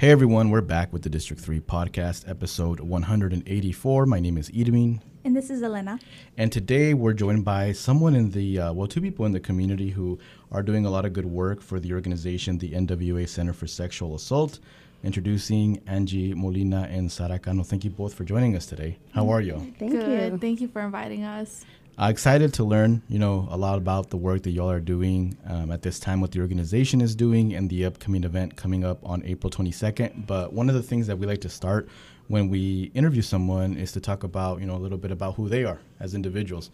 Hey everyone, we're back with the District 3 podcast, episode 184. My name is Idamine. And this is Elena. And today we're joined by someone in the, uh, well, two people in the community who are doing a lot of good work for the organization, the NWA Center for Sexual Assault. Introducing Anngie Molina and Sara Cano. Thank you both for joining us today. How are you? Thank Good. you. Thank you for inviting us. Uh, excited to learn, you know, a lot about the work that y'all are doing um, at this time, what the organization is doing, and the upcoming event coming up on April 22nd. But one of the things that we like to start when we interview someone is to talk about, you know, a little bit about who they are as individuals.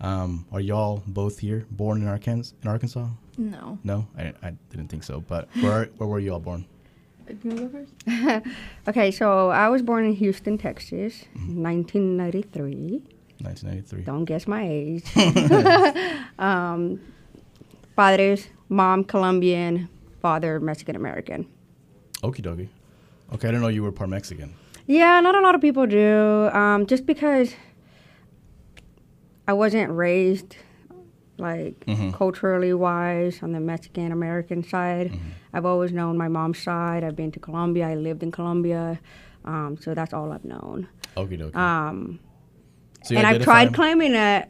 Um, are y'all both here, born in Arkansas? In Arkansas? No. No, I, I didn't think so. But where where were you all born? Can you go first? Okay, so I was born in Houston, Texas, 1993. 1993. Don't guess my age. um, padres, mom Colombian, father Mexican American. Okie dokie. Okay, I didn't know you were part Mexican. Yeah, not a lot of people do. Um, just because I wasn't raised like Mhm. culturally wise on the Mexican American side. I've always known my mom's side. I've been to Colombia. I lived in Colombia. Um, so that's all I've known. Okie dokie. Um, so and I've tried claiming it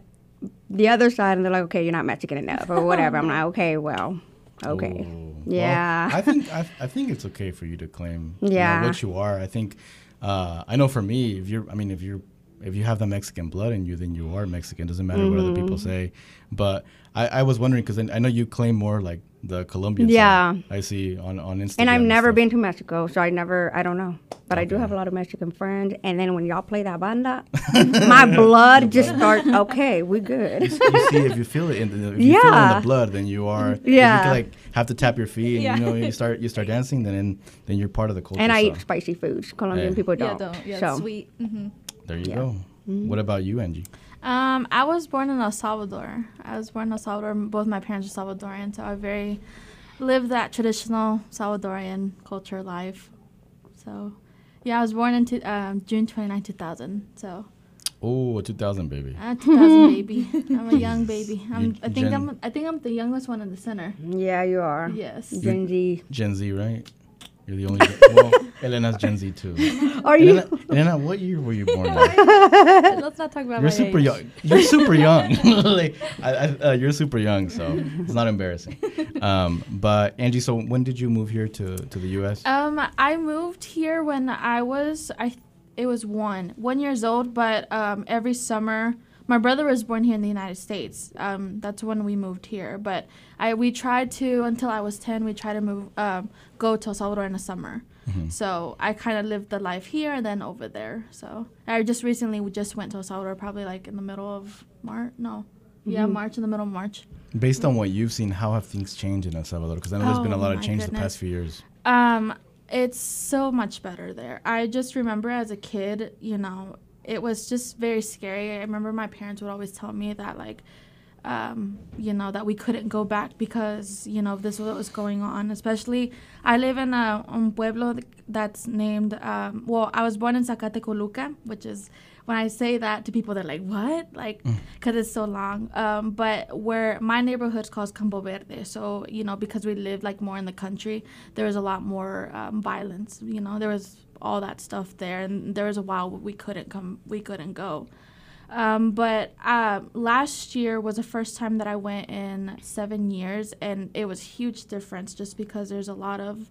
the other side, and they're like, okay, you're not Mexican enough, or whatever. I'm like, okay, well, okay. Ooh. Yeah. Well, I think I, I think it's okay for you to claim you know, Yeah. what you are. I think uh, I know for me, if you're, I mean, if you're, if you have the Mexican blood in you, then you are Mexican. Doesn't matter what other people Mm-hmm. say. But I, I was wondering because I, I know you claim more like the Colombian. Yeah. side. I see on on Instagram. And I've never stuff. been to Mexico, so I never, I don't know. But I do have a lot of Mexican friends. And then when y'all play that banda, my blood just starts, okay, we good. you see if you feel it in the, if you feel it in Yeah. the blood, then you are. if Yeah. You can, like have to tap your feet, and Yeah. you know you start you start dancing, then in, then you're part of the culture. and I so eat spicy foods. Colombian Yeah. people don't. don't. Yeah, so. sweet. hmm there you Yeah. go. What about you, Anngie? Um, I was born in El Salvador. I was born in El Salvador. Both my parents are Salvadorian, so I very lived that traditional Salvadorian culture life. So, yeah, I was born in two, um, June 29, 2000. So, Oh, a 2000 baby. A 2000 baby. I'm a young baby. I'm, I think Gen- I'm. I think I'm the youngest one in the center. Yeah, you are. Yes. Gen Z. Gen Z, right? You're the only. well, Elena's Gen Z too. Are you? Elena, Elena, what year were you born? Let's not talk about You're my super age. young. You're super young. like, I, I, uh, you're super young, so it's not embarrassing. Um, but Anngie, so when did you move here to, to the U.S.? Um, I moved here when I was I, it was one one years old. But um, every summer, my brother was born here in the United States. Um, that's when we moved here. But I we tried to until I was ten. We tried to move um, go to El Salvador in the summer. So I kind of lived the life here and then over there. So I just recently we just went to El Salvador, probably like in the middle of March. No, yeah, March in the middle of March. Based on what you've seen, how have things changed in El Salvador? Because I know there's been a Oh, lot of my change the past few years. Um, it's so much better there. I just remember as a kid, you know, it was just very scary. I remember my parents would always tell me that, like, um, you know, that we couldn't go back because, you know, this was what was going on. Especially, I live in a un pueblo that's named, um, well, I was born in Zacatecoluca, which is, when I say that to people, they're like, what? Like, because it's so long. Um, but where my neighborhood's called Campo Verde. So, you know, because we live like more in the country, there was a lot more um, violence. You know, there was all that stuff there. And there was a while we couldn't come, we couldn't go. Um, but uh, last year was the first time that I went in seven years, and it was huge difference just because there's a lot of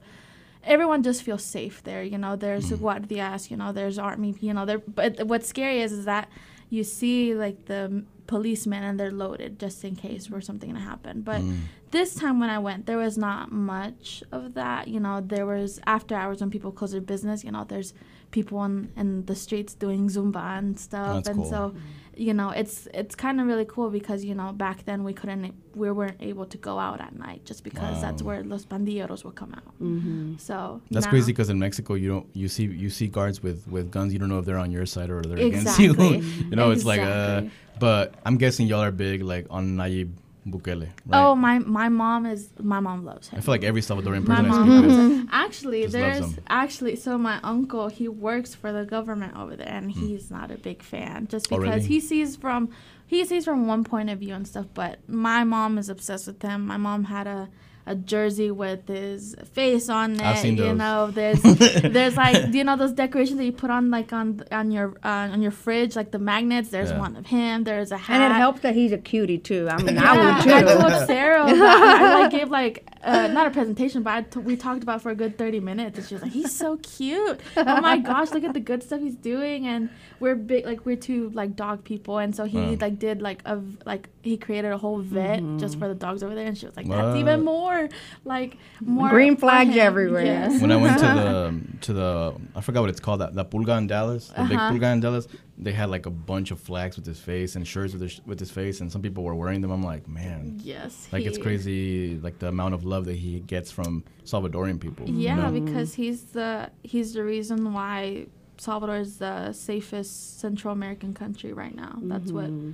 everyone just feels safe there. You know, there's guardias, you know, there's army, you know, there. But what's scary is is that you see like the policemen and they're loaded just in case for something to happen. But mm. this time when I went, there was not much of that. You know, there was after hours when people close their business. You know, there's people in, in the streets doing zumba and stuff, That's and cool. so you know it's it's kind of really cool because you know back then we couldn't we weren't able to go out at night just because that's where los pandilleros would come out. Mm-hmm. So That's now- crazy because in Mexico you don't you see you see guards with with guns. You don't know if they're on your side or they're Exactly. against you. you know, it's like uh. But I'm guessing y'all are big like on Nayib Bukele, right? Oh my my mom is my mom loves him. I feel like every Salvadorian my person I mom speak loves him. Actually, Just loves there's him. actually so my uncle he works for the government over there and he's not a big fan just Hmm. Oh, because really? he sees from he sees from one point of view and stuff. But my mom is obsessed with him. My mom had a a jersey with his face on it. I've seen you those. know, there's there's like you know those decorations that you put on like on on your uh, on your fridge, like the magnets. There's Yeah. one of him. There's a hat. And it helps that he's a cutie too. I mean, Yeah, I would I told Sara that I like gave like uh, not a presentation, but I t- we talked about for a good thirty minutes, and she was like, "He's so cute! Oh my gosh, look at the good stuff he's doing!" And we're big, like we're two like dog people, and so he Wow. like did like a v- like he created a whole vet just for the dogs over there, and she was like, "That's What? even more like more Green flags him." everywhere. Yes. when I went to the to the I forgot what it's called that the pulga in Dallas, the big Uh-huh. pulga in Dallas. They had like a bunch of flags with his face and shirts with his, with his face, and some people were wearing them. I'm like, man, Yes, like it's crazy, like the amount of love that he gets from Salvadorian people. you Yeah, know? because he's the he's the reason why Salvador is the safest Central American country right now. That's what Mm-hmm.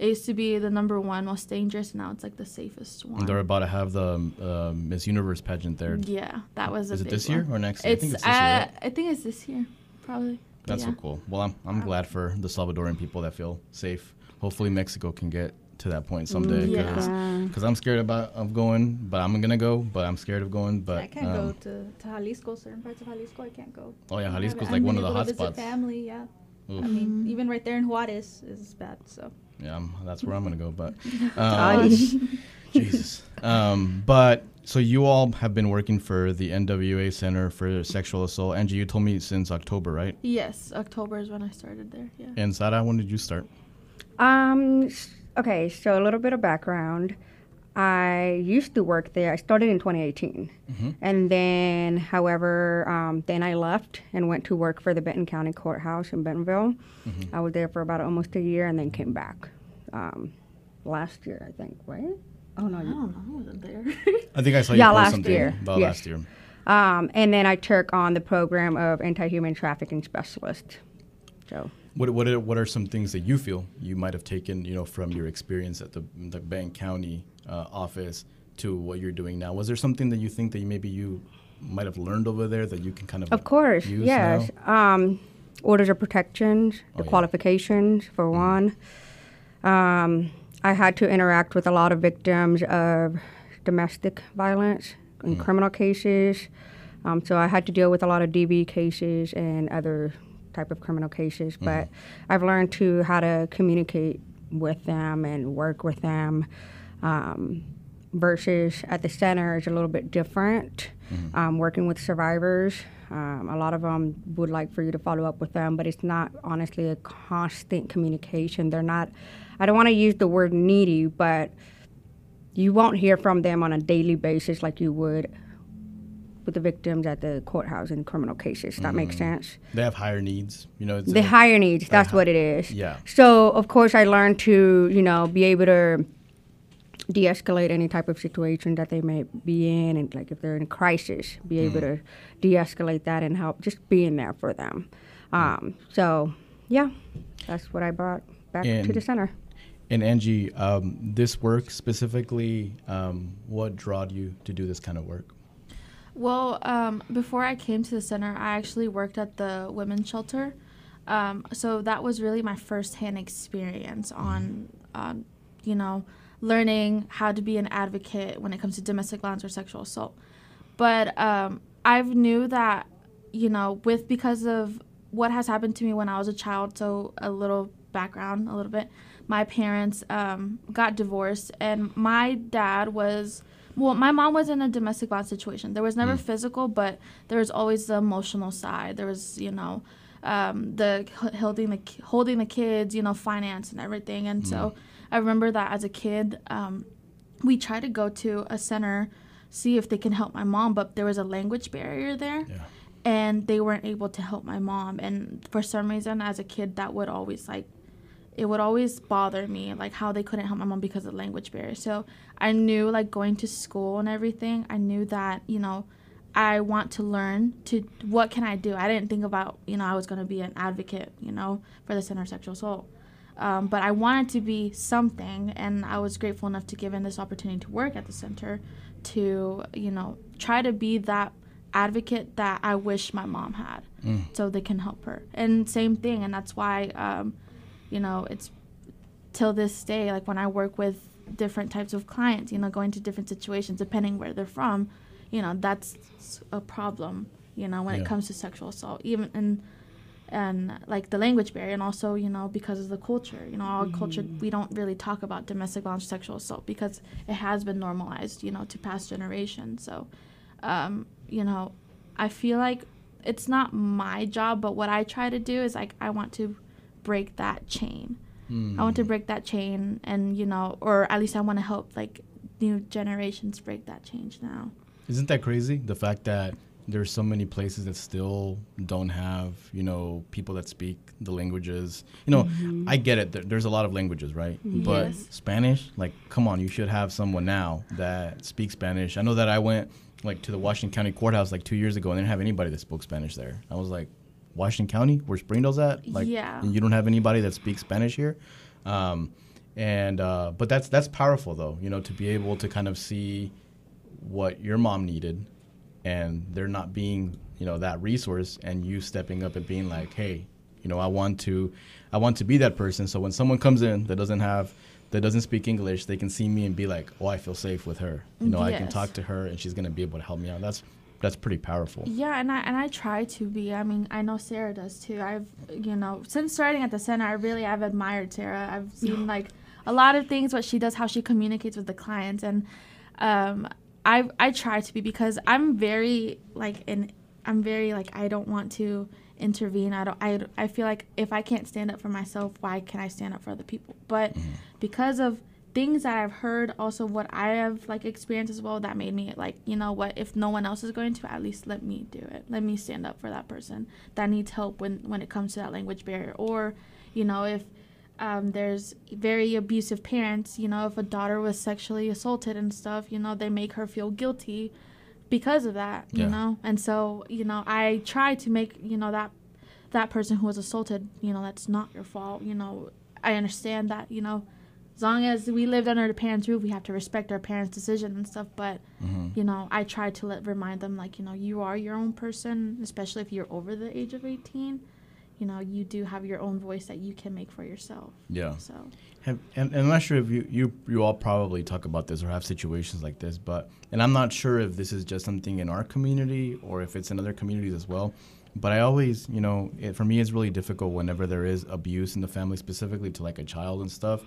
It used to be the number one most dangerous. Now it's like the safest one. And they're about to have the uh, Miss Universe pageant there. yeah, that was a Is it big this year or next? year? It's I think it's uh, this year. Right? I think it's this year, probably. That's yeah. so cool. Well, I'm I'm glad for the Salvadoran people that feel safe. Hopefully, Mexico can get to that point someday. Yeah. Because Yeah. I'm scared about of going, but I'm gonna go. But I'm scared of going. But I can't um, go to, to Jalisco. Certain parts of Jalisco, I can't go. Oh yeah, I Jalisco's like I one of the been able to hot visit spots. Family, yeah. Oof. I mean, even right there in Juarez is bad. So Yeah, I'm, that's where I'm gonna go. But um, Jesus. Um, but so you all have been working for the NWA Center for Sexual Assault. Anngie, you told me since October, right? Yes, October is when I started there. Yeah. And Sara, when did you start? Um. Okay, so a little bit of background. I used to work there. I started in 2018, Mhm. and then, however, um, then I left and went to work for the Benton County Courthouse in Bentonville. Mm-hmm. I was there for about almost a year, and then came back um, last year, I think. Right? Oh no, I you- don't know. I wasn't there. I think I saw you Yeah, last something year. about Yes. last year. Um, and then I took on the program of anti-human trafficking specialist. So What what are, what are some things that you feel you might have taken you know from your experience at the the Benton County uh, office to what you're doing now? Was there something that you think that maybe you might have learned over there that you can kind of Of course, use yes. Um, orders of protections, the Oh, yeah. Mm-hmm. qualifications for one. Um, I had to interact with a lot of victims of domestic violence and Mm. criminal cases. Um, so I had to deal with a lot of DV cases and other type of criminal cases. Mm-hmm. But I've learned to how to communicate with them and work with them. Um, versus at the center is a little bit different. Um, working with survivors, um, a lot of them would like for you to follow up with them, but it's not honestly a constant communication. They're not. I don't want to use the word needy, but you won't hear from them on a daily basis like you would with the victims at the courthouse in criminal cases. Does That makes sense. They have higher needs, you know. The higher needs, that's what it is. Yeah. So of course I learned to, you know, be able to de-escalate any type of situation that they may be in, and like if they're in crisis, be able to de-escalate that and help just being there for them. Um, so yeah, that's what I brought back to the center. And Anngie, um, this work specifically, um, what drawed you to do this kind of work? Well, um, before I came to the center, I actually worked at the women's shelter. Um, so that was really my firsthand experience on, um, you know, learning how to be an advocate when it comes to domestic violence or sexual assault. But um, I've knew that, you know, with because of what has happened to me when I was a child. So a little background, a little bit. My parents um, got divorced, and my dad was well, my mom was in a domestic violence situation. There was never physical, but there was always the emotional side. There was, you know, um, the holding the holding the kids, you know, finance and everything. And so I remember that as a kid, um, we tried to go to a center, see if they can help my mom, but there was a language barrier there. Yeah. And they weren't able to help my mom. And for some reason, as a kid, that would always like it would always bother me like how they couldn't help my mom because of language barrier. So i knew like going to school and everything i knew that you know i want to learn to what can i do? I didn't think about you know i was going to be an advocate you know for the center of sexual assault um, but i wanted to be something and i was grateful enough to given this opportunity to work at the center to you know try to be that advocate that i wish my mom had so they can help her. And same thing and that's why um, you know it's till this day like when i work with different types of clients, you know, going to different situations depending where they're from, you know, that's a problem, you know, when Yeah. it comes to sexual assault. Even and and like the language barrier and also, you know, because of the culture. You know, our culture we don't really talk about domestic violence sexual assault because it has been normalized, you know, to past generations. So um, you know, I feel like it's not my job, but what I try to do is like I want to break that chain. Hmm. I want to break that chain and you know, or at least I want to help like new generations break that change now. Isn't that crazy? The fact that there's so many places that still don't have, you know, people that speak the languages. You know, mm-hmm. I get it. There, there's a lot of languages, right? But Yes. Spanish, like, come on, you should have someone now that speaks Spanish. I know that I went like to the Washington County Courthouse like two years ago and they didn't have anybody that spoke Spanish there. I was like, Washington County, where Springdale's at? Like, Yeah. you don't have anybody that speaks Spanish here. Um, and uh, but that's that's powerful though, you know, to be able to kind of see what your mom needed and there not being you know that resource and you stepping up and being like hey you know i want to i want to be that person so when someone comes in that doesn't have that doesn't speak english they can see me and be like oh i feel safe with her you know i can talk to her and she's going to be able to help me out that's that's pretty powerful Yeah, and I and I try to be. I mean, I know Sara does too. I've you know since starting at the center, I really I've admired Sara. I've seen like a lot of things what she does, how she communicates with the clients, and um, I I try to be because I'm very like in I'm very like I don't want to intervene. I don't I I feel like if I can't stand up for myself, why can I stand up for other people? But because of things that I've heard, also what I have like experienced as well, that made me like, you know what, if no one else is going to, at least let me do it. Let me stand up for that person that needs help when when it comes to that language barrier. Or, you know, if um, there's very abusive parents, you know, if a daughter was sexually assaulted and stuff, you know, they make her feel guilty because of that, you Yeah. know. And so, you know, I try to make, you know, that that person who was assaulted, you know, that's not your fault. You know, I understand that, you know, as long as we lived under the parents' roof, we have to respect our parents' decision and stuff. But Mm-hmm. you know, I try to let remind them like, you know, you are your own person, especially if you're over the age of eighteen. You know, you do have your own voice that you can make for yourself. yeah So Have, and, and I'm not sure if you, you you all probably talk about this or have situations like this, but and I'm not sure if this is just something in our community or if it's in other communities as well. But I always, you know, it, for me, it's really difficult whenever there is abuse in the family, specifically to like a child and stuff,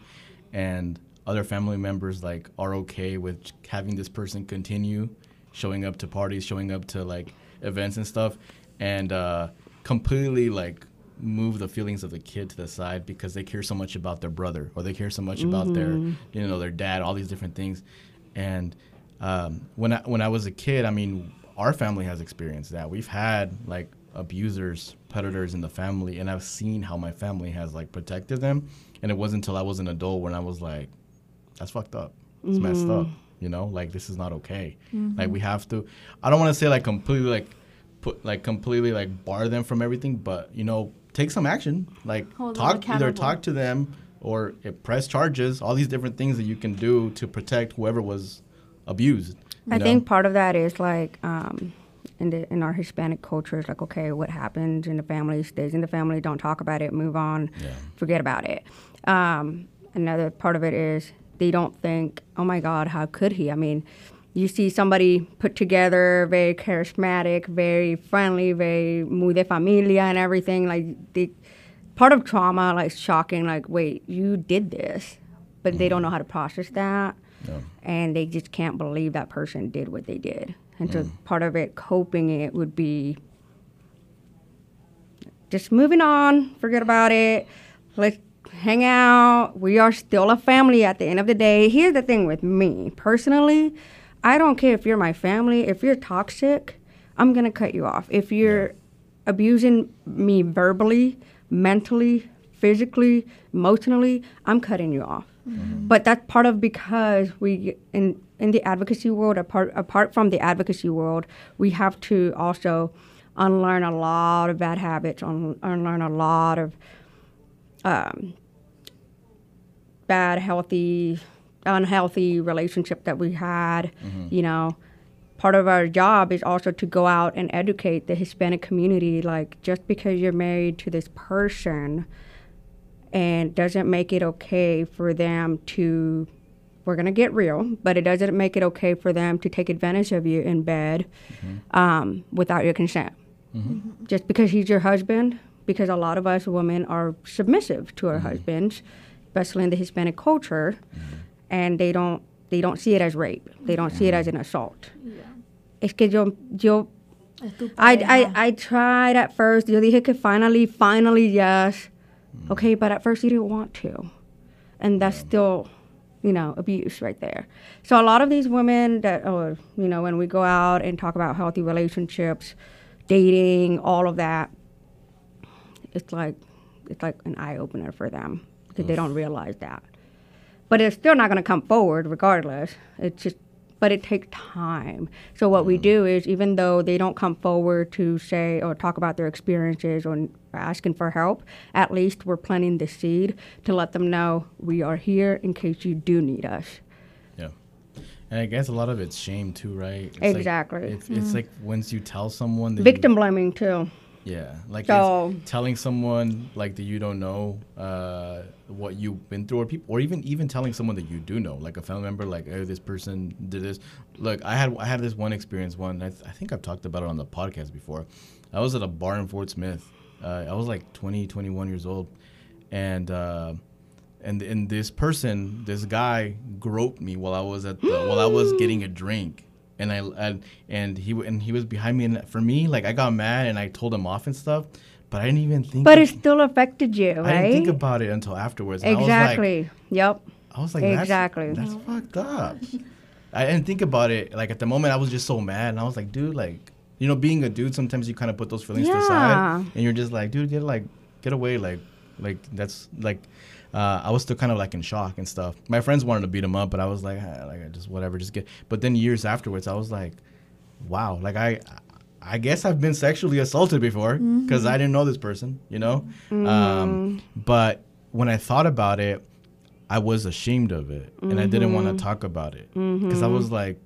and other family members like are okay with having this person continue showing up to parties, showing up to like events and stuff, and uh, completely like move the feelings of the kid to the side because they care so much about their brother or they care so much about their you know their dad all these different things. And um, when I when I was a kid I mean our family has experienced that. We've had like abusers predators in the family and I've seen how my family has like protected them and it wasn't until I was an adult when I was like that's fucked up it's messed up you know like this is not okay like we have to I don't want to say like completely like put like completely like bar them from everything but you know take some action like Hold talk either talk to them or uh, press charges all these different things that you can do to protect whoever was abused I know? think part of that is like um, in the in our Hispanic culture, it's like okay, what happens in the family stays in the family. Don't talk about it. Move on. Yeah. Forget about it. Um, another part of it is they don't think, oh my God, how could he? I mean, you see somebody put together, very charismatic, very friendly, very muy de familia and everything. Like they, part of trauma, like shocking. Like wait, you did this, but they don't know how to process that Yeah. and they just can't believe that person did what they did. And so part of it, coping it, would be just moving on, forget about it, let's hang out. We are still a family at the end of the day. Here's the thing with me personally, I don't care if you're my family, if you're toxic, I'm gonna cut you off. If you're abusing me verbally, mentally, physically, emotionally, I'm cutting you off. But that's part of because we in in the advocacy world, apart apart from the advocacy world, we have to also unlearn a lot of bad habits, un, unlearn a lot of um, bad, healthy, unhealthy relationship that we had. Mm-hmm. You know, part of our job is also to go out and educate the Hispanic community. Like, just because you're married to this person and doesn't make it okay for them to we're gonna get real, but it doesn't make it okay for them to take advantage of you in bed mm-hmm. um, without your consent. Mm-hmm. Just because he's your husband, because a lot of us women are submissive to our husbands, especially in the Hispanic culture, mm-hmm. and they don't they don't see it as rape. They don't see it mm-hmm. as an assault. Yeah. Es que yo yo I, I I tried at first. Yo dije que finally, finally, yes. Mm. Okay, but at first you didn't want to. And that's still, you know, abuse right there. So a lot of these women that, oh, you know, when we go out and talk about healthy relationships, dating, all of that, it's like, it's like an eye opener for them because they don't realize that. But it's still not going to come forward regardless. It's just, but it takes time. So what we mm. do is, even though they don't come forward to say or talk about their experiences or asking for help, at least we're planting the seed to let them know we are here in case you do need us. Yeah. And I guess a lot of it's shame too, right? It's like- Exactly. it's, it's mm. like once you tell someone that you- Victim blaming too. Yeah, like So- telling someone like that you don't know uh, what you've been through, or people, or even even telling someone that you do know, like a family member, like oh, this person did this. Look, I had I had this one experience. One, I, th- I think I've talked about it on the podcast before. I was at a bar in Fort Smith. Uh, I was like 20, 21 years old, and uh, and and this person, this guy, groped me while I was at the while I was getting a drink, and I and, and he and he was behind me, and for me, like I got mad and I told him off and stuff, but I didn't even think. But it still affected you, right? I didn't think about it until afterwards. exactly. yep. I was like, I was like, Exactly. that's, that's fucked up. I didn't think about it. Like at the moment, I was just so mad, and I was like, dude, like, you know, being a dude, sometimes you kind of put those feelings to the side, and you're just like, dude, get like, get away, like, like that's like. Uh, I was still kind of like in shock and stuff. My friends wanted to beat him up, but I was like, ah, like just whatever, just get. But then years afterwards, I was like, wow, like I, I guess I've been sexually assaulted before because I didn't know this person, you know. Um, but when I thought about it, I was ashamed of it, and I didn't want to talk about it because I was like,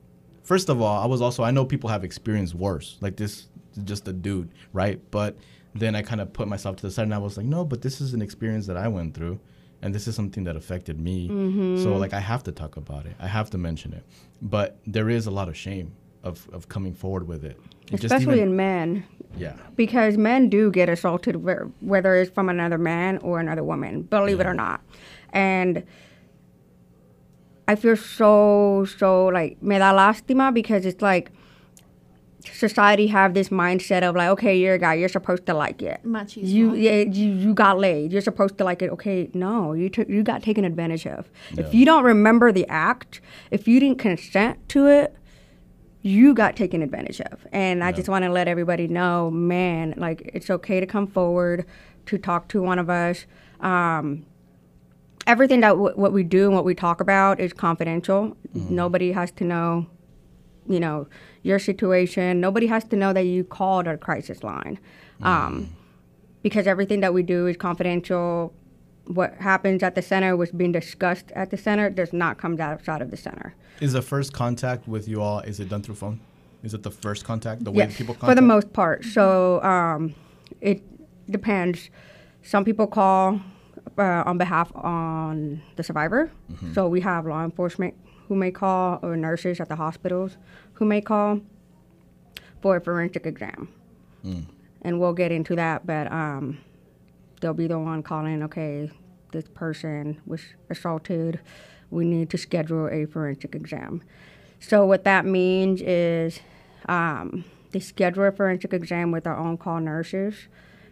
first of all, I was also I know people have experienced worse, like this, just a dude, right? But then I kind of put myself to the side, and I was like, no, but this is an experience that I went through, and this is something that affected me. Mm-hmm. So like I have to talk about it, I have to mention it, but there is a lot of shame of of coming forward with it, Especially even- in men. yeah. because men do get assaulted whether it's from another man or another woman believe it or not and i feel so so like me da lástima because it's like society have this mindset of like okay you're a guy you're supposed to like it Machismo. you yeah you, you got laid you're supposed to like it okay no you took you got taken advantage of Yeah. if you don't remember the act if you didn't consent to it you got taken advantage of. And I just want to let everybody know, man, like it's okay to come forward to talk to one of us. Um, everything that w- what we do and what we talk about is confidential. Nobody has to know, you know, your situation. Nobody has to know that you called our crisis line, um, because everything that we do is confidential. What happens at the center, what's being discussed at the center, does not come outside of the center. Is the first contact with you all? Is it done through phone? Is it the first contact? The way Yes, people for the most part. So um, it depends. Some people call uh, on behalf on the survivor. Mm-hmm. So we have law enforcement who may call, or nurses at the hospitals who may call for a forensic exam. Mm. And we'll get into that, but um, they'll be the one calling. Okay, this person was assaulted. We need to schedule a forensic exam. So what that means is um, they schedule a forensic exam with our on-call nurses,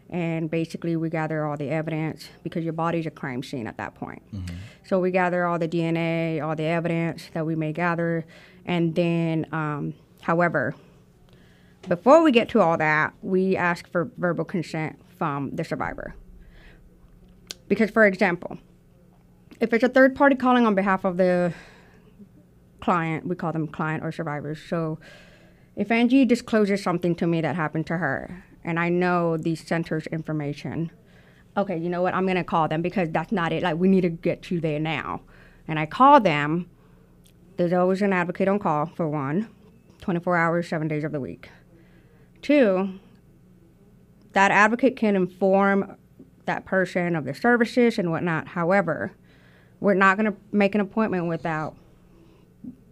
and basically we gather all the evidence because your body's a crime scene at that point. So we gather all the DNA, all the evidence that we may gather, and then, um, however, before we get to all that, we ask for verbal consent from the survivor. Because, for example, if it's a third party calling on behalf of the client, we call them client or survivors. So if Anngie discloses something to me that happened to her, and I know the center's information, okay, you know what? I'm going to call them because that's not it. Like, we need to get you there now. And I call them. There's always an advocate on call, for one, 24 hours, seven days of the week. Two, that advocate can inform that person of the services and whatnot. However, we're not going to make an appointment without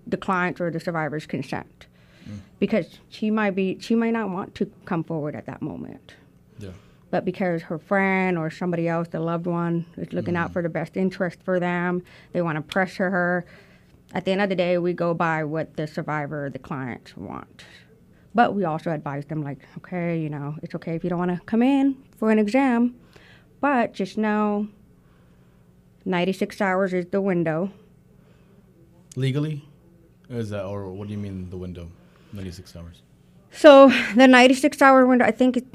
the client's or the survivor's consent, because she might be she might not want to come forward at that moment Yeah. but because her friend or somebody else, the loved one, is looking out mm. for the best interest for them, they want to pressure her. At the end of the day, we go by what the survivor, the client want. But we also advise them, like, okay, you know, it's okay if you don't want to come in for an exam, but just know 96 hours is the window. Legally, is that or what do you mean the window? Ninety six hours. So the 96 hour window, I think it,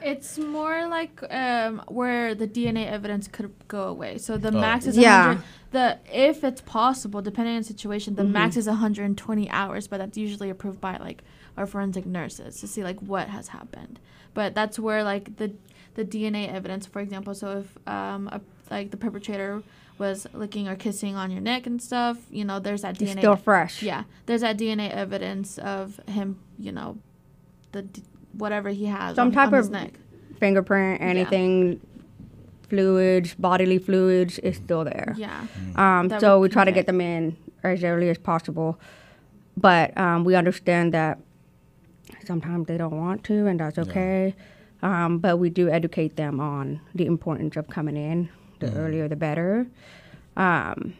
It's more like um, where the DNA evidence could go away. So the Oh. max is Yeah. The if it's possible, depending on the situation, the max is 120 hours, but that's usually approved by like our forensic nurses to see like what has happened. But that's where like the the DNA evidence, for example. So if um, a, like the perpetrator was licking or kissing on your neck and stuff, you know, there's that it's DNA. still fresh. Yeah, there's that DNA evidence of him, you know, the d- whatever he has Some on, type on his of- neck. Fingerprint, anything, fluids, bodily fluids is still there. Yeah. Um, That so we try to get them in as early as possible. But um, we understand that sometimes they don't want to, and that's okay. Um, but we do educate them on the importance of coming in. The earlier, the better. Um,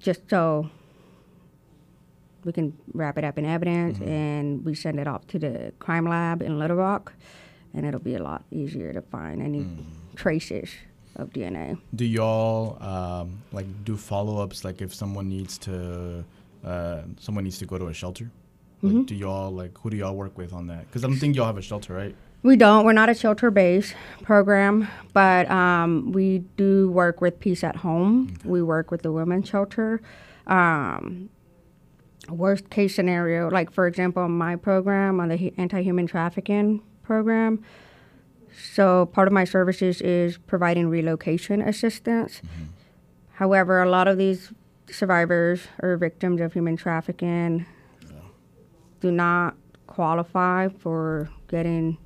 just so we can wrap it up in evidence, and we send it off to the crime lab in Little Rock, and it'll be a lot easier to find any traces of DNA. Do y'all um, like do follow ups? Like if someone needs to, uh, someone needs to go to a shelter. Like, Mm-hmm. do y'all like who do y'all work with on that? Because I don't think y'all have a shelter, right? We don't. We're not a shelter-based program, but um, we do work with Peace at Home. We work with the women's shelter. Um, worst case scenario, like for example, my program on the anti-human trafficking program. So part of my services is providing relocation assistance. However, a lot of these survivors or victims of human trafficking do not qualify for getting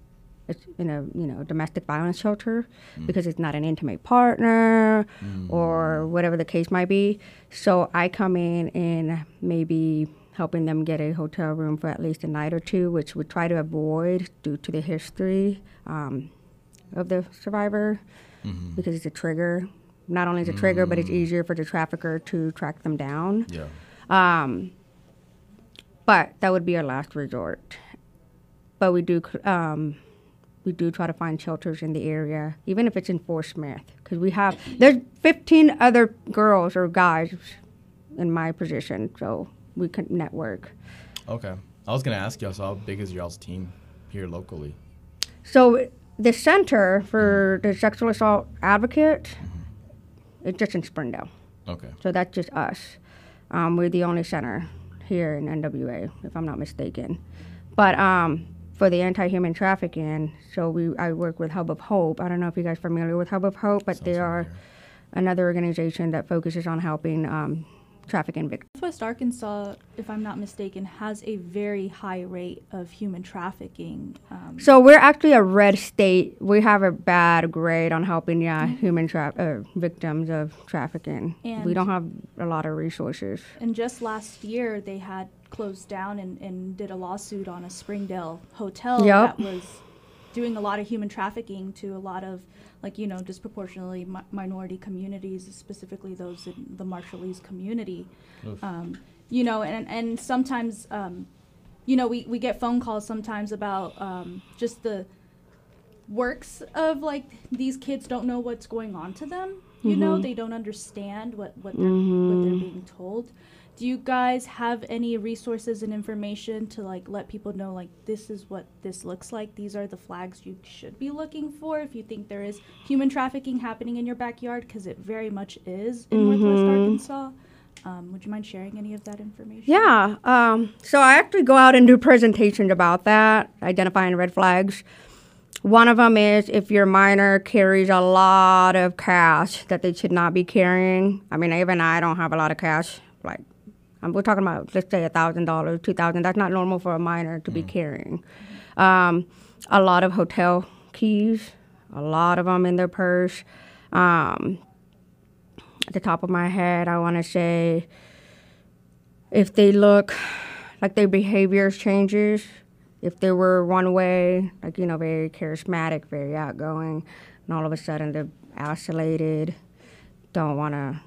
it's in a you know domestic violence shelter because it's not an intimate partner or whatever the case might be. So I come in and maybe helping them get a hotel room for at least a night or two, which we try to avoid due to the history um, of the survivor because it's a trigger. Not only is it a trigger, but it's easier for the trafficker to track them down. Yeah. Um, but that would be our last resort. But we do um, we do try to find shelters in the area, even if it's in Fort Smith, because we have there's 15 other girls or guys in my position, so we can network. Okay. I was gonna ask y'all. So how big is y'all's team here locally? So the center for the sexual assault advocate, it's just in Springdale. Okay. So that's just us. Um, we're the only center here in NWA, if I'm not mistaken. But um, for the anti-human trafficking, so we I work with Hub of Hope. I don't know if you guys are familiar with Hub of Hope, but they Sounds are another organization that focuses on helping um, trafficking victims. Northwest Arkansas, if I'm not mistaken, has a very high rate of human trafficking. Um, So we're actually a red state. We have a bad grade on helping yeah human tra- uh, victims of trafficking. we don't have a lot of resources. and just last year, they had closed down and, and did a lawsuit on a Springdale hotel Yep. that was doing a lot of human trafficking to a lot of, like, you know, disproportionately mi- minority communities, specifically those in the Marshallese community. Um, you know, and, and sometimes, um, you know, we, we get phone calls sometimes about um, just the works of like these kids don't know what's going on to them. You know, they don't understand what what they're what they're being told. Do you guys have any resources and information to like let people know like this is what this looks like? These are the flags you should be looking for if you think there is human trafficking happening in your backyard because it very much is in Northwest Arkansas. Um, would you mind sharing any of that information? Yeah. Um, so I actually go out and do presentations about that, identifying red flags. One of them is if your minor carries a lot of cash that they should not be carrying. I mean, even I don't have a lot of cash. Like, um, we're talking about let's say a thousand dollars, two thousand. That's not normal for a minor to be carrying. Um, a lot of hotel keys, a lot of them in their purse. Um, at the top of my head, I want to say if they look like their behavior changes, if they were one way, like, you know, very charismatic, very outgoing, and all of a sudden they're isolated, don't want to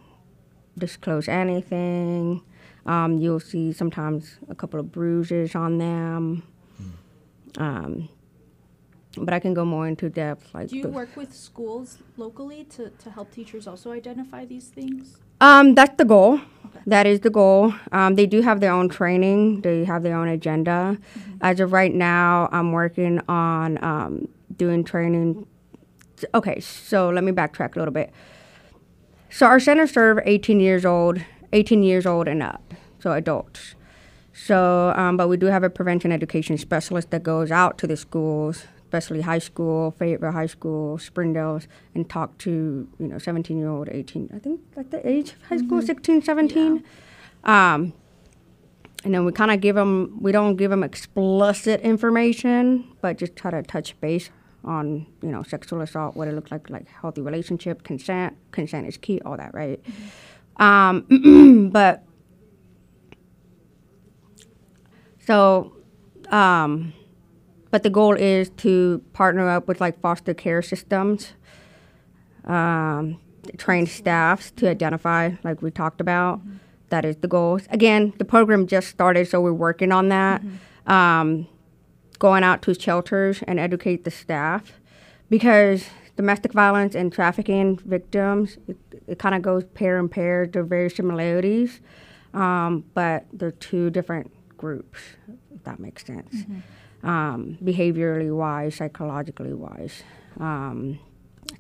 disclose anything. Um, you'll see sometimes a couple of bruises on them. Um, but I can go more into depth. Like Do you the- work with schools locally to, to help teachers also identify these things? Um, that's the goal. Okay. That is the goal. Um, they do have their own training. They have their own agenda. As of right now, I'm working on um, doing training. Okay, so let me backtrack a little bit. So our center serve 18 years old, 18 years old and up, so adults. So, um, but we do have a prevention education specialist that goes out to the schools, especially high school, Fayetteville High School, Springdale, and talk to you know 17 year old, 18. I think like the age of high school, 16, 17. Um, and then we kind of give them. We don't give them explicit information, but just try to touch base on you know sexual assault, what it looks like, like healthy relationship, consent. Consent is key. All that, right? Um, but so, um, but the goal is to partner up with like foster care systems, um, train staffs to identify, like we talked about. That is the goal. Again, the program just started, so we're working on that. Um, going out to shelters and educate the staff because domestic violence and trafficking victims, it, it kind of goes pair and pair. There are very similarities, um, but they're two different groups, if that makes sense. Um, behaviorally wise, psychologically wise. Um,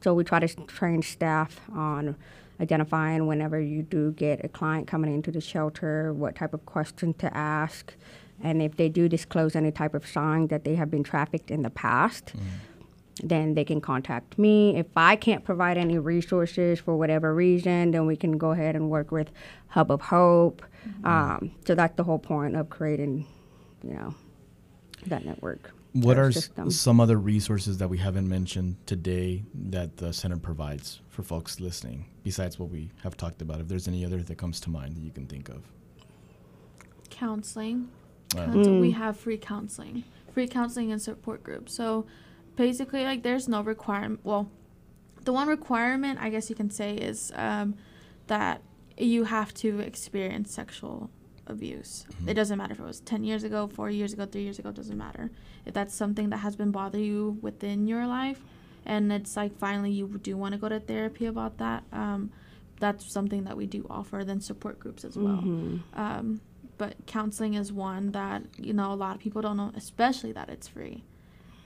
so we try to train staff on identifying whenever you do get a client coming into the shelter, what type of question to ask, and if they do disclose any type of sign that they have been trafficked in the past, then they can contact me. If I can't provide any resources for whatever reason, then we can go ahead and work with Hub of Hope. Um, so that's the whole point of creating, you know, that network. What are system. some other resources that we haven't mentioned today that the center provides for folks listening, besides what we have talked about? If there's any other that comes to mind that you can think of. counseling. Uh, Counsel- We have free counseling, free counseling and support groups. So basically, like, there's no requirement. Well, the one requirement, I guess you can say, is um, that you have to experience sexual abuse. It doesn't matter if it was 10 years ago, four years ago, three years ago, doesn't matter. If that's something that has been bothering you within your life, and it's like finally you do want to go to therapy about that, um, that's something that we do offer, then support groups as well. Um, but counseling is one that you know a lot of people don't know, especially that it's free.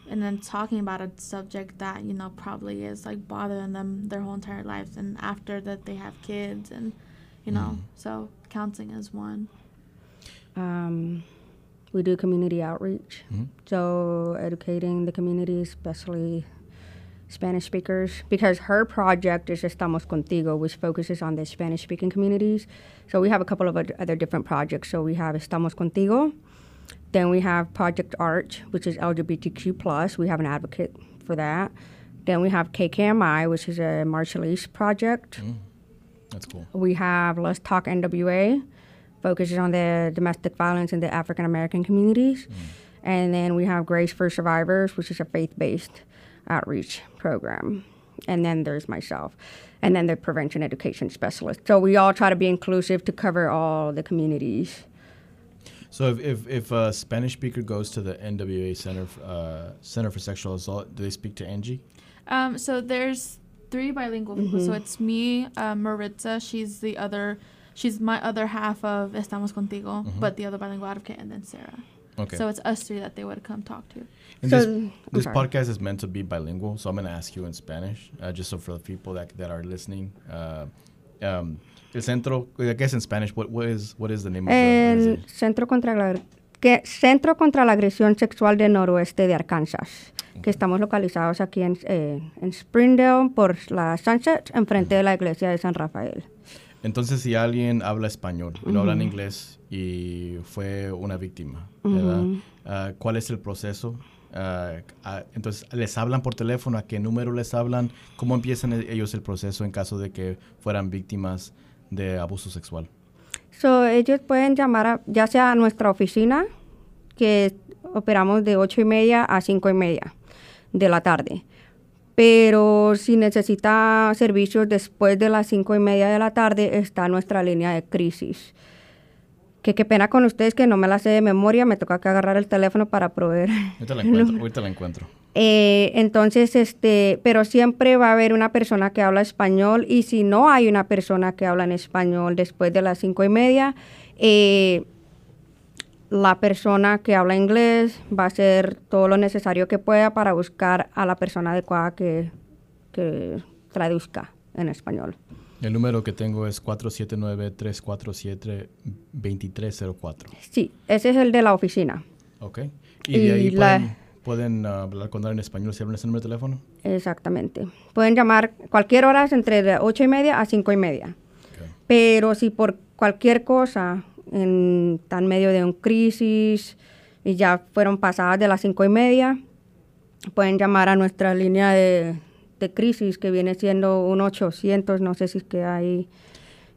And then talking about a subject that you know probably is like bothering them their whole entire lives, and after that they have kids, and you know, so counseling is one. Um, we do community outreach, Mhm. so educating the community, especially Spanish speakers, because her project is Estamos Contigo, which focuses on the Spanish-speaking communities. So we have a couple of other different projects. So we have Estamos Contigo, then we have Project Arch, which is LGBTQ plus. We have an advocate for that. Then we have KKMI, which is a Marshallese project. That's cool. We have Let's Talk NWA, focuses on the domestic violence in the African American communities. And then we have Grace for Survivors, which is a faith based outreach program. And then there's myself. And then the prevention education specialist. So we all try to be inclusive to cover all the communities. So if, if, if a Spanish speaker goes to the NWA Center uh, Center for Sexual Assault, do they speak to Anngie? Um, so there's three bilingual people. So it's me, uh, Maritza. She's the other. She's my other half of Estamos Contigo, but the other bilingual advocate, and then Sara. Okay. So it's us three that they would come talk to. And So- this, this podcast is meant to be bilingual, so I'm going to ask you in Spanish, uh, just so for the people that, that are listening. Uh, um, el centro, I guess in Spanish, what, what is what is the name of the El organization? Centro contra la, que, Centro contra la Agresión Sexual del Noroeste de Arkansas, que estamos localizados aquí en, eh, en Springdale por la Sunset, enfrente de la iglesia de San Rafael. Entonces, si alguien habla español no habla en inglés y fue una víctima, ¿verdad? Ah, ¿Cuál es el proceso? Ah, ah, entonces, ¿les hablan por teléfono? ¿A qué número les hablan? ¿Cómo empiezan e- ellos el proceso en caso de que fueran víctimas de abuso sexual? So, ellos pueden llamar a, ya sea a nuestra oficina, que operamos de 8 y media a 5 y media de la tarde. Pero si necesita servicios después de las 5 y media de la tarde, está nuestra línea de crisis. Que qué pena con ustedes que no me la sé de memoria, me toca que agarrar el teléfono para proveer. Ahorita la encuentro, ahorita la encuentro. Eh, entonces, este, pero siempre va a haber una persona que habla español y si no hay una persona que habla en español después de las cinco y media, eh, la persona que habla inglés va a hacer todo lo necesario que pueda para buscar a la persona adecuada que, que traduzca en español. El número que tengo es 479-347-2304. Sí, ese es el de la oficina. Ok. Y de Y ahí la- pueden, pueden, ah, hablar con en español si hablan ese número de teléfono. Exactamente. Pueden llamar cualquier hora entre de ocho y media a cinco y media. Ok. Pero si por cualquier cosa en tan medio de un crisis y ya fueron pasadas de las cinco y media, pueden llamar a nuestra línea de, de crisis que viene siendo un 800, no sé si es que hay.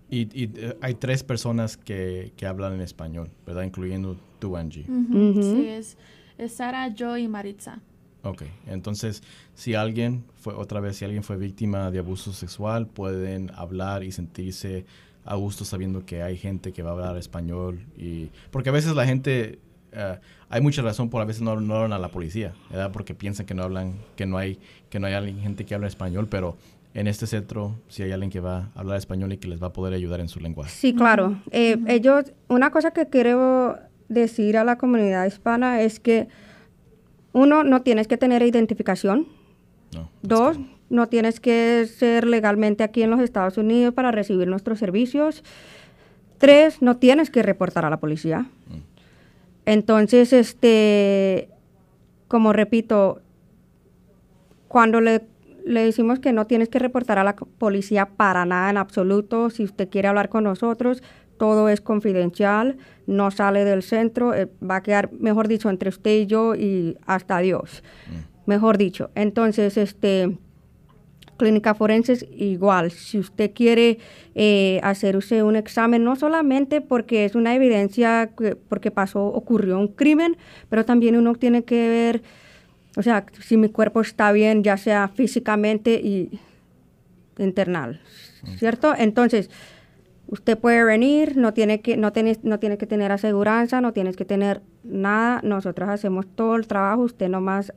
Y, y, eh, hay tres personas que, que hablan en español, ¿verdad? Incluyendo tú, Angie. Ujú, Ujú. Sí, es, es Sara, yo y Maritza. Ok, entonces si alguien fue, otra vez, si alguien fue víctima de abuso sexual, pueden hablar y sentirse a gusto sabiendo que hay gente que va a hablar español. y Porque a veces la gente, eh, hay mucha razón por a veces no, no hablan a la policía. Porque piensan que no hablan, que no hay, que no hay gente que habla español, pero en este centro si hay alguien que va a hablar español y que les va a poder ayudar en su lenguaje. Sí, claro. Eh, Ellos, una cosa que quiero decir a la comunidad hispana es que uno, no tienes que tener identificación. No, Dos, no tienes que ser legalmente aquí en los Estados Unidos para recibir nuestros servicios. Tres, no tienes que reportar a la policía. Entonces, este, como repito, cuando le, le decimos que no tienes que reportar a la policía para nada en absoluto, si usted quiere hablar con nosotros, todo es confidencial, no sale del centro, eh, va a quedar, mejor dicho, entre usted y yo y hasta Dios. Mejor dicho. Entonces, este, clínica forenses igual. Si usted quiere eh, hacer usted un examen, no solamente porque es una evidencia que, porque pasó, ocurrió un crimen, pero también uno tiene que ver, o sea, si mi cuerpo está bien, ya sea físicamente y internal, ¿cierto? Entonces, usted puede venir, no tiene que, no tiene, no tiene que tener aseguranza, no tienes que tener nada, nosotros hacemos todo el trabajo, usted nomás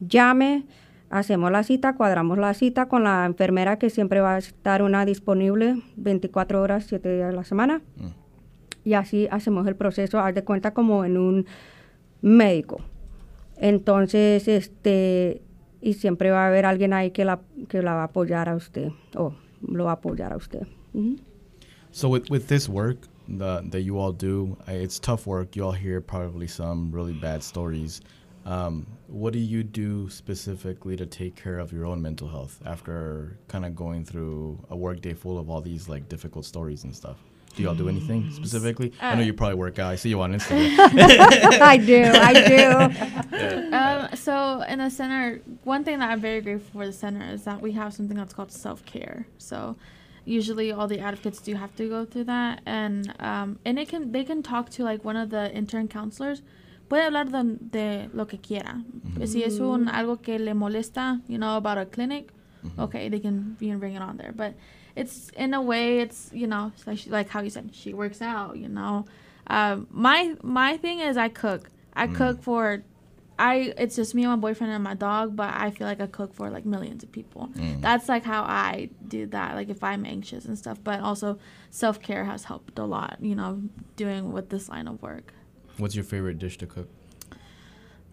llame, hacemos la cita, cuadramos la cita con la enfermera que siempre va a estar una disponible 24 horas, 7 días a la semana. Y así hacemos el proceso, haz de cuenta como en un médico. Entonces, este, y siempre va a haber alguien ahí que la, que la va a apoyar a usted, o lo va a apoyar a usted. Ujú. So with with this work the, that you all do, uh, it's tough work. You all hear probably some really bad stories. Um, what do you do specifically to take care of your own mental health after kind of going through a workday full of all these like difficult stories and stuff? Do y'all do anything specifically? I know you probably work out. I see you on Instagram. I do, I do. Um, so in the center, one thing that I'm very grateful for the center is that we have something that's called self care. So usually all the advocates do have to go through that, and um, and it can they can talk to like one of the intern counselors. Puede hablar de, de lo que quiera. Si es un algo que le molesta, you know, about a clinic, okay, they can you can bring it on there. But it's in a way, it's you know, like, she, like how you said, she works out. You know, um, my my thing is I cook. I cook for I it's just me and my boyfriend and my dog, but I feel like I cook for like millions of people. That's like how I do that. Like if I'm anxious and stuff, but also self care has helped a lot. You know, doing with this line of work. What's your favorite dish to cook?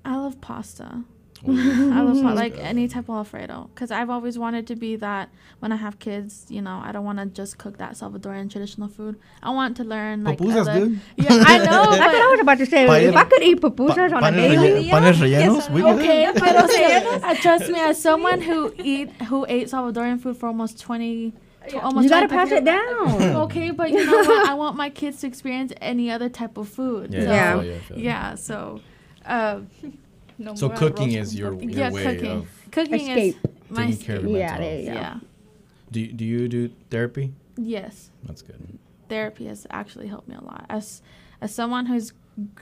I love pasta. I love pa- like any type of Alfredo because I've always wanted to be that when I have kids. You know, I don't want to just cook that Salvadorian traditional food. I want to learn like Pupusas other. good. Yeah, I know. That's what I was about to say. Pa- if I could eat pupusas on a daily, relle- panes rellenos? We good? Okay, but okay, uh, trust me, as someone who eat who ate Salvadorian food for almost twenty, tw- almost you gotta 25 pass it down. Okay, but you know what? I want my kids to experience any other type of food. Yeah. so, Yeah. I feel you, I feel you. yeah. So, uh, No So more cooking is your, your yeah, way cooking. of Cooking Escape. is my taking care of your Yeah, mental there health. yeah. Do you, do you do therapy? Yes. That's good. therapy has actually helped me a lot. As as someone who's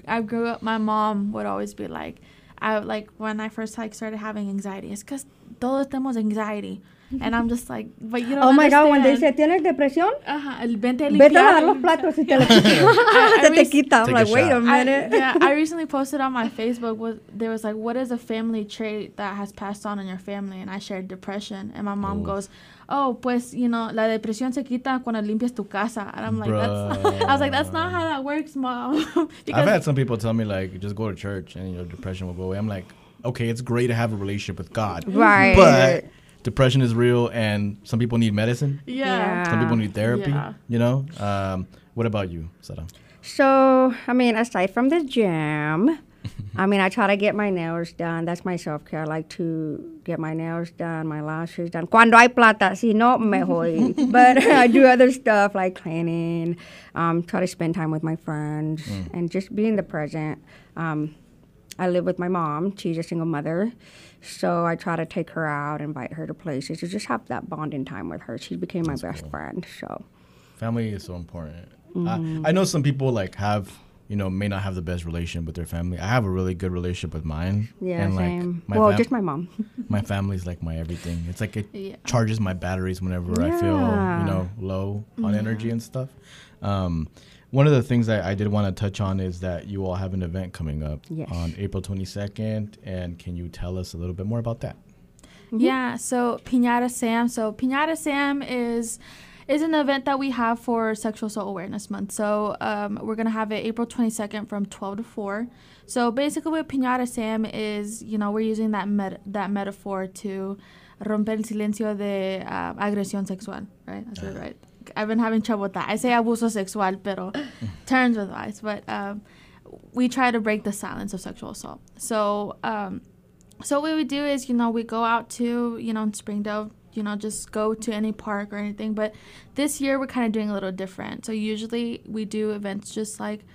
I grew up, my mom would always be like, I like when I first like started having anxiety. It's because todos tenemos anxiety, and I'm just like, but you don't. Oh my God, when they say, ¿tienes depresión? Ajá, el vente a Vete a lavar los platos y te, lo- I se te rec- quita. I'm Take a like, wait a shot. I, minute. yeah, I recently posted on my Facebook was there was like what is a family trait that has passed on in your family and I shared depression and my mom Ooh. goes, "Oh, pues, you know, la depresión se quita cuando limpias tu casa." And I'm like, that's I was like, "That's not how that works, mom." I've had some people tell me like just go to church and your depression will go away. I'm like, okay, it's great to have a relationship with God, Right. but depression is real, and some people need medicine. yeah. Some people need therapy. Yeah. You know. Um, what about you, Sara? So, I mean, aside from the gym, I mean, I try to get my nails done. That's my self care. I like to get my nails done, my lashes done. Cuando hay plata, si no, me voy. but I do other stuff like cleaning, um, try to spend time with my friends, and just be in the present. Um, I live with my mom. She's a single mother. So I try to take her out, invite her to places, to just have that bonding time with her. She became my best friend. So, Family is so important. Mm-hmm. I, I know some people like have you know may not have the best relationship with their family. I have a really good relationship with mine. yeah, and, like, same. my well, fam- just my mom. my family's like my everything. It's like it Yeah. charges my batteries whenever I feel you know low on energy and stuff. Um, one of the things that I did want to touch on is that you all have an event coming up Yes. on April 22nd, and can you tell us a little bit more about that? Yeah, so Piñata Sam. So Piñata Sam is is an event that we have for Sexual Assault Awareness Month. So um, we're gonna have it April twenty second from twelve to four. So basically, what Piñata Sam is, you know, we're using that met- that metaphor to romper el silencio de uh, agresión sexual, right? That's it, right. I've been having trouble with that. I say abuso sexual, pero turns with eyes. But um, we try to break the silence of sexual assault. So um, so what we do is, you know, we go out to, you know, in Springdale, you know, just go to any park or anything. But this year we're kind of doing a little different. So usually we do events just like,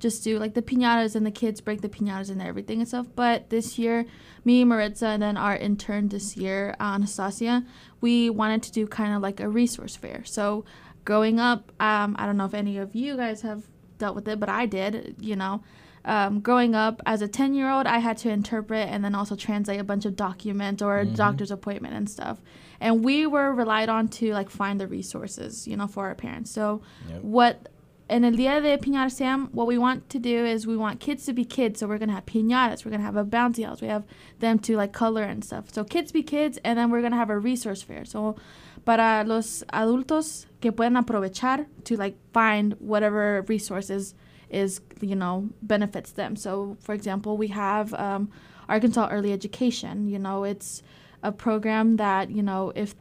just do like the piñatas and the kids break the piñatas and everything and stuff. But this year, me, Maritza, and then our intern this year, uh, Anastasia, we wanted to do kind of like a resource fair. So growing up, um, I don't know if any of you guys have dealt with it, but I did, you know um, growing up as a 10 year old, I had to interpret and then also translate a bunch of documents or a doctor's appointment and stuff. And we were relied on to like find the resources, you know, for our parents. So, Yep. what in el Dia de Piñata Sam, what we want to do is we want kids to be kids. So, we're going to have piñatas, we're going to have a bouncy house, we have them to like color and stuff. So, kids be kids, and then we're going to have a resource fair. So, para los adultos que pueden aprovechar to like find whatever resources is you know benefits them so for example we have um, arkansas early education you know it's a program that you know if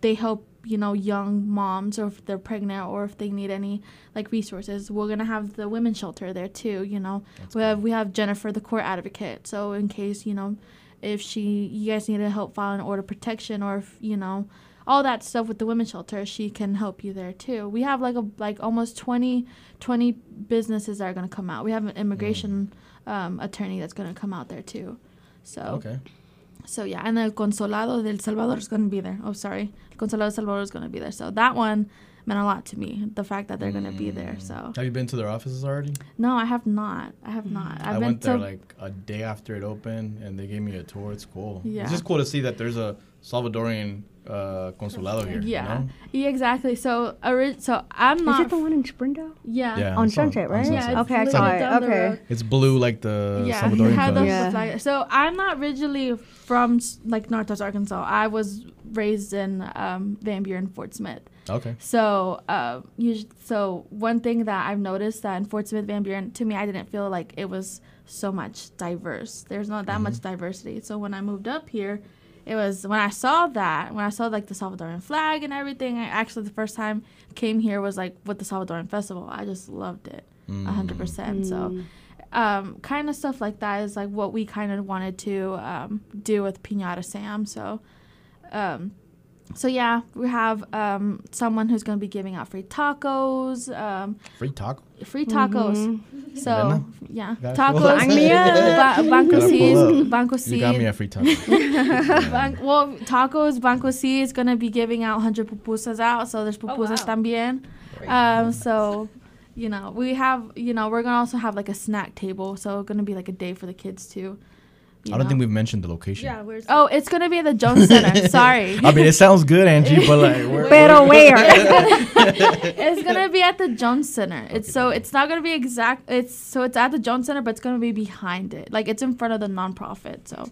they help you know young moms or if they're pregnant or if they need any like resources we're gonna have the women's shelter there too you know. We have we have jennifer the court advocate so in case you know if she you guys need to help file an order of protection or if you know all that stuff with the women's shelter she can help you there too. We have like a like almost 20 20 businesses that are going to come out. We have an immigration um, attorney that's going to come out there too so Okay. So yeah and the consolado del salvador is going to be there oh sorry consolado del salvador is going to be there so that one meant a lot to me the fact that they're going to be there so Have you been to their offices already? no i have not i have not i've I been went to there like a day after it opened, and they gave me a tour. It's cool. Yeah. It's just cool to see that there's a Salvadorian uh, consulado here. you yeah know? yeah exactly so ori- so i'm not. Is not it the one in Springdale? yeah Yeah. On it's on- Sunset, on right? Sunset. Yeah, Okay, I it's saw it. Okay. road. It's blue like the yeah, Salvadorian have the. Yeah. flag. So I'm not originally from s- like Northwest Arkansas. I was raised in um, Van Buren, Fort Smith. Okay. So, uh, us- so one thing that I've noticed that in Fort Smith, Van Buren, to me, I didn't feel like it was so much diverse. There's not that much diversity. So when I moved up here, it was when I saw that, when I saw like the Salvadoran flag and everything. I actually the first time came here was like with the Salvadoran festival. I just loved it, a hundred percent. So, um, kind of stuff like that is like what we kind of wanted to um, do with Pinata Sam. So, um, so yeah, we have um, someone who's going to be giving out free tacos, um, Free taco. free tacos. Mm-hmm. So Elena? yeah, tacos. full. ba- Banco Gotta C, pull is, up. Banco You got me a free taco. Ban- well, tacos, Banco C is gonna be giving out 100 pupusas out, so there's pupusas wow. también. Um, so, you know, we have, you know, we're gonna also have like a snack table, so it's gonna be like a day for the kids too. you I don't think we've mentioned the location. Yeah, where's Oh, it's gonna be at the Jones Center. Sorry, I mean, it sounds good, Anngie, but like, where, Pero where? it's gonna be at the Jones Center. It's so it's not gonna be exact. It's so it's at the Jones Center, but it's gonna be behind it. Like it's in front of the nonprofit. So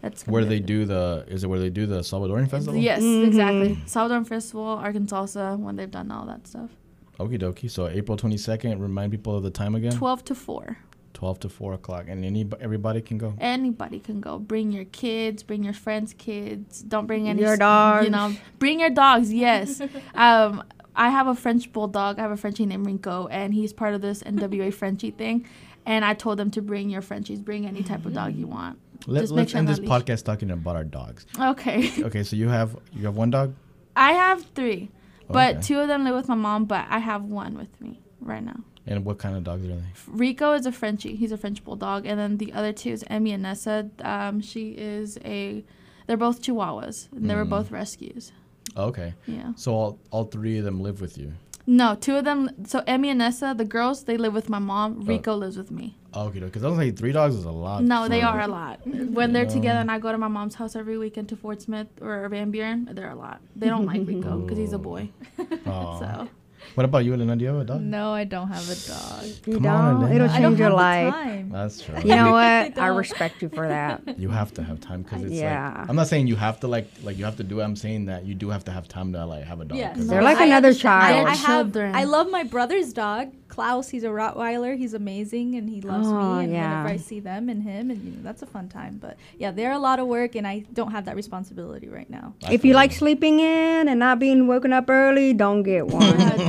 that's where they do the? Is it where they do the Salvadoran festival? Yes, Mhm. exactly. Salvador Festival, Arkansas, when they've done all that stuff. Okie dokie. So April twenty second. Remind people of the time again. 12 to 4. Twelve to four o'clock, and any everybody can go. Anybody can go. Bring your kids, bring your friends' kids. Don't bring any Your dogs. You know, bring your dogs. Yes. um, I have a French bulldog. I have a Frenchie named Rinko, and he's part of this NWA Frenchie thing. And I told them to bring your Frenchies. Bring any type of dog you want. Let, Just make let's sure end this not podcast talking about our dogs. Okay. Okay, so you have you have one dog. I have three, but Okay. two of them live with my mom. But I have one with me right now. And what kind of dogs are they? Rico is a Frenchie. He's a French bulldog, and then the other two is Emmy and Nessa. Um, she is a. They're both Chihuahuas, and they were Mm. both rescues. Okay, Yeah. so all, all three of them live with you. No, two of them. So Emmy and Nessa, the girls, they live with my mom. Rico lives with me. Oh, okay, because I was like three dogs is a lot. No, they are a lot. When they're together, and I go to my mom's house every weekend to Fort Smith or Van Buren, they're a lot. They don't like Rico because he's a oh. boy. So What about you, Elena? Do you have a dog? No, I don't have a dog. You Come on, don't. Elena. It'll I I don't change your have the life. time. That's true. You know what? I respect you for that. You have to have time because it's Yeah. like I'm not saying you have to like like you have to do it. I'm saying that you do have to have time to like have a dog. Yes. 'cause They're like I another child. I, I have. Children. I love my brother's dog, Klaus. He's a Rottweiler. He's amazing, and he loves Oh, me. And yeah. whenever I see them and him, and you know, that's a fun time. But yeah, they're a lot of work, and I don't have that responsibility right now. I If you like sleeping in and not being woken up early, don't get one.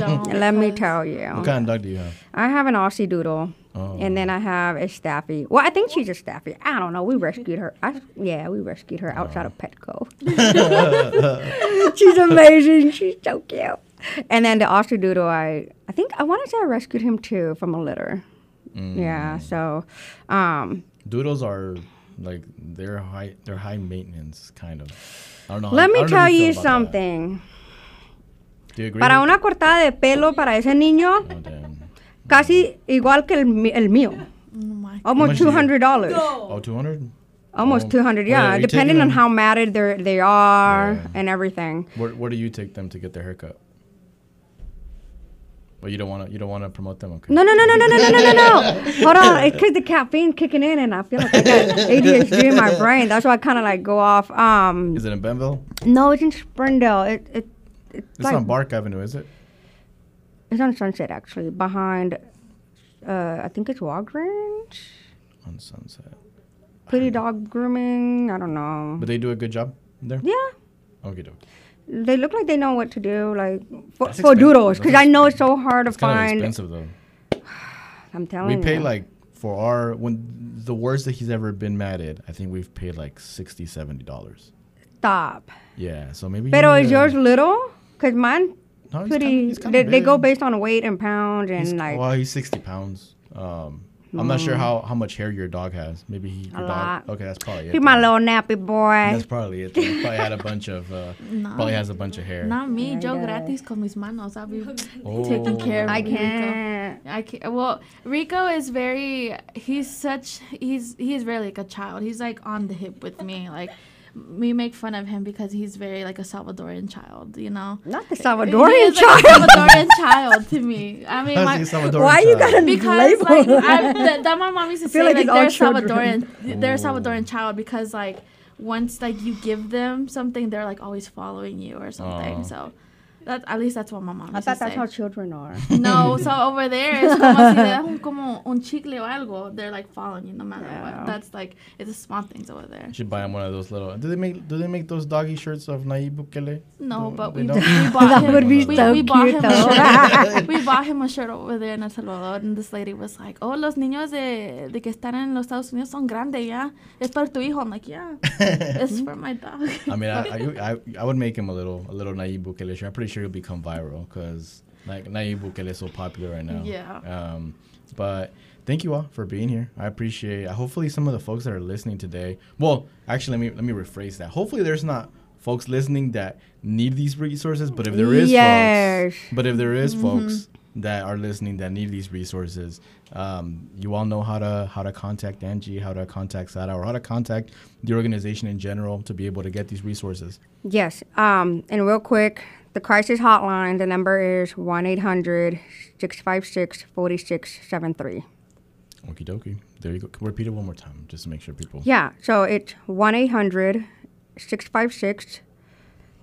I don't. Let me tell you. What kind of dog do you have? I have an Aussie Doodle, Oh. and then I have a Staffy. Well, I think she's a Staffy. I don't know. We rescued her. I, yeah, we rescued her outside of Petco. she's amazing. She's so cute. And then the Aussie Doodle, I I think I want to say I rescued him too from a litter. Mm. Yeah. So, um, Doodles are like they're high they're high maintenance kind of. I don't know. let I me tell you something. that. something. Do you agree? Para with- una cortada de pelo para ese niño, Oh, casi igual que el, el mío. Oh Almost two hundred dollars. Oh, 200? Almost Oh. two hundred. Wait, Yeah, are you depending on how matted they they are Yeah. and everything. Where, where do you take them to get their haircut? Well, you don't want to. You don't want to promote them. Okay. No, no, no, no, no, no, no, no, no, no. Hold on, it's because the caffeine kicking in, and I feel like I got ADHD in my brain. That's why I kind of like go off. Um, Is it in Benville? no, it's in Springdale. It it it's, It's like on Bark Avenue, is it? it's on Sunset actually, behind. Uh, I think it's Walgreens. On Sunset. Pretty dog grooming. I don't know. But they do a good job there. yeah, Okay, doke. they look like they know what to do, like for, That's for doodles, because I know it's so hard to It's kind of find. expensive though. I'm telling We you. We pay like for our when the worst that he's ever been matted. I think we've paid like 60 70 dollars. stop. Yeah, so maybe. Pero you is yours little? Cause mine No, pretty. kinda- kinda they, they go based on weight and pounds and He's, like well, he's 60 pounds. Um, I'm not sure how, how much hair your dog has. Maybe he. Your A dog, lot. Okay, that's probably it. he's my little nappy boy. That's probably it. then. Probably had a bunch of. Uh, No. Probably has a bunch of hair. Not me, Yeah, Joe he does. gratis con mis manos. I'll be Oh. taking care of I Rico. can't. I can't. Well, Rico is very. He's such. He's he's very like a child. He's like on the hip with me. Like we make fun of him because he's very like a Salvadorian child. You know. Not the He Salvadorian is like a child. Salvadorian child to me. I mean, How's my, he Salvadorian Why you child? gotta because label? like I, that, that my mom used to say like like, they're children. Salvadorian they're a Ooh. Salvadorian child because like once like you give them something they're like always following you or something Aw. so That at least that's what my mom I thought that's say. how children are. No, so over there it's como si le das un, como un chicle o algo. They're like following you no matter Yeah. what. That's like it's the small things over there. You should buy him one of those little. Do they make Do they make those doggy shirts of Nayib Bukele? No, No, but we, don't? we bought That him. would be we, so we bought him though. a shirt. we bought him a shirt over there in El Salvador, and this lady was like, "Oh, los niños de, de que están en los Estados Unidos son grandes, yeah. Es para tu hijo." I'm like, "Yeah, it's for my dog." I mean, I, I, I, I would make him a little a little Nayib Bukele shirt. I'm pretty sure he'll become viral because like Nayib Bukele is so popular right now. Yeah. Um, but thank you all for being here. I appreciate. It. Hopefully, some of the folks that are listening today. Well, actually, let me let me rephrase that. Hopefully, there's not folks listening that need these resources. But if there is Yes. folks, but if there is folks that are listening that need these resources, um, you all know how to how to contact Anngie, how to contact Sara, or how to contact the organization in general to be able to get these resources. Yes. Um, and real quick, the crisis hotline, the number is 1 800 656 4673. Okie dokie. There you go. Repeat it one more time, just to make sure people. Yeah, so it's 1 800 656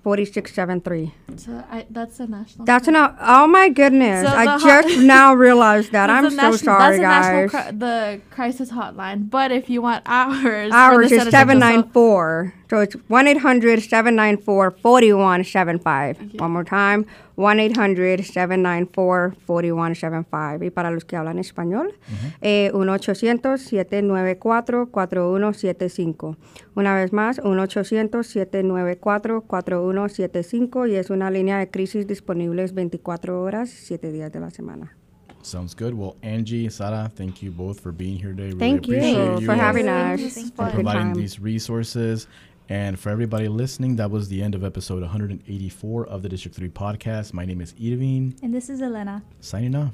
4673. So I, that's a national. That's enough. Oh my goodness. So I just now realized that. I'm so sorry, that's a national guys. cri- the crisis hotline. But if you want ours, Ours is citizens, 794. So it's 1 800 794 4175. One more time 1 800 794 4175. Y para los que hablan español, eh, 1 800 794 4175. Una vez más, 1 800 794 4175. Y es una línea de crisis disponibles 24 horas, 7 días de la semana. Sounds good. Well, Angie, Sara, thank you both for being here today. Really Thank you appreciate for having Thank us. you. For good providing time. these resources. And for everybody listening, that was the end of episode 184 of the District 3 podcast. My name is Irving, And this is Elena. signing off.